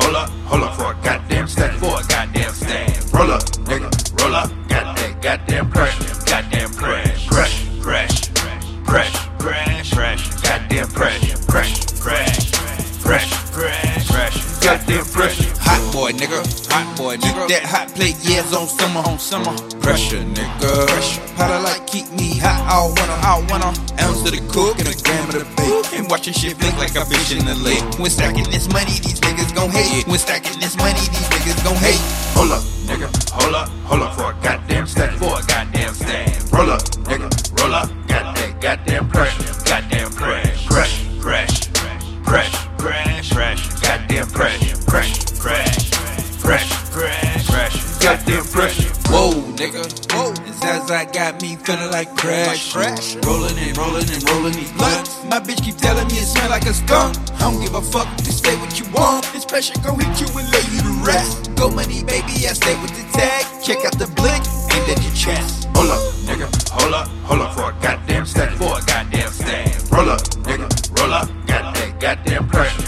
hold up hold up for a goddamn stack, for a goddamn stack. Roll up, nigga, roll up, got that goddamn pressure, goddamn pressure, pressure, pressure, pressure, pressure, pressure, goddamn pressure, pressure, pressure, pressure, pressure, goddamn pressure. Hot boy, nigga. Hot boy, nigga. That hot plate, yeah, on summer, on summer. Pressure, nigga. Pressure. Powder like keep me hot all winter, all winter. Ounce of the cook and a watching shit blink like a bitch in the lake. When stacking this money, these niggas gon' hate. When stacking this money, these niggas gon' hate. Hold up, nigga, hold up, hold up for a goddamn stack, for a goddamn stack. Roll up, nigga, roll up, got that goddamn pressure, goddamn pressure, pressure, pressure, pressure, pressure, pressure, goddamn pressure, pressure, pressure, pressure, pressure, goddamn pressure. Whoa, nigga. Zaza got me feeling like crash. crash. Rolling and rolling and rolling these blunts. My bitch keep telling me it smell like a skunk. I don't give a fuck. Just say what you want. This pressure gon' hit you and lay you to rest. Go money, baby. I stay with the tag. Check out the blink. Aimed at your chest. Hold up, nigga, hold up, hold up for a goddamn stack, for a goddamn stack. Roll up, nigga, roll up, got that goddamn pressure,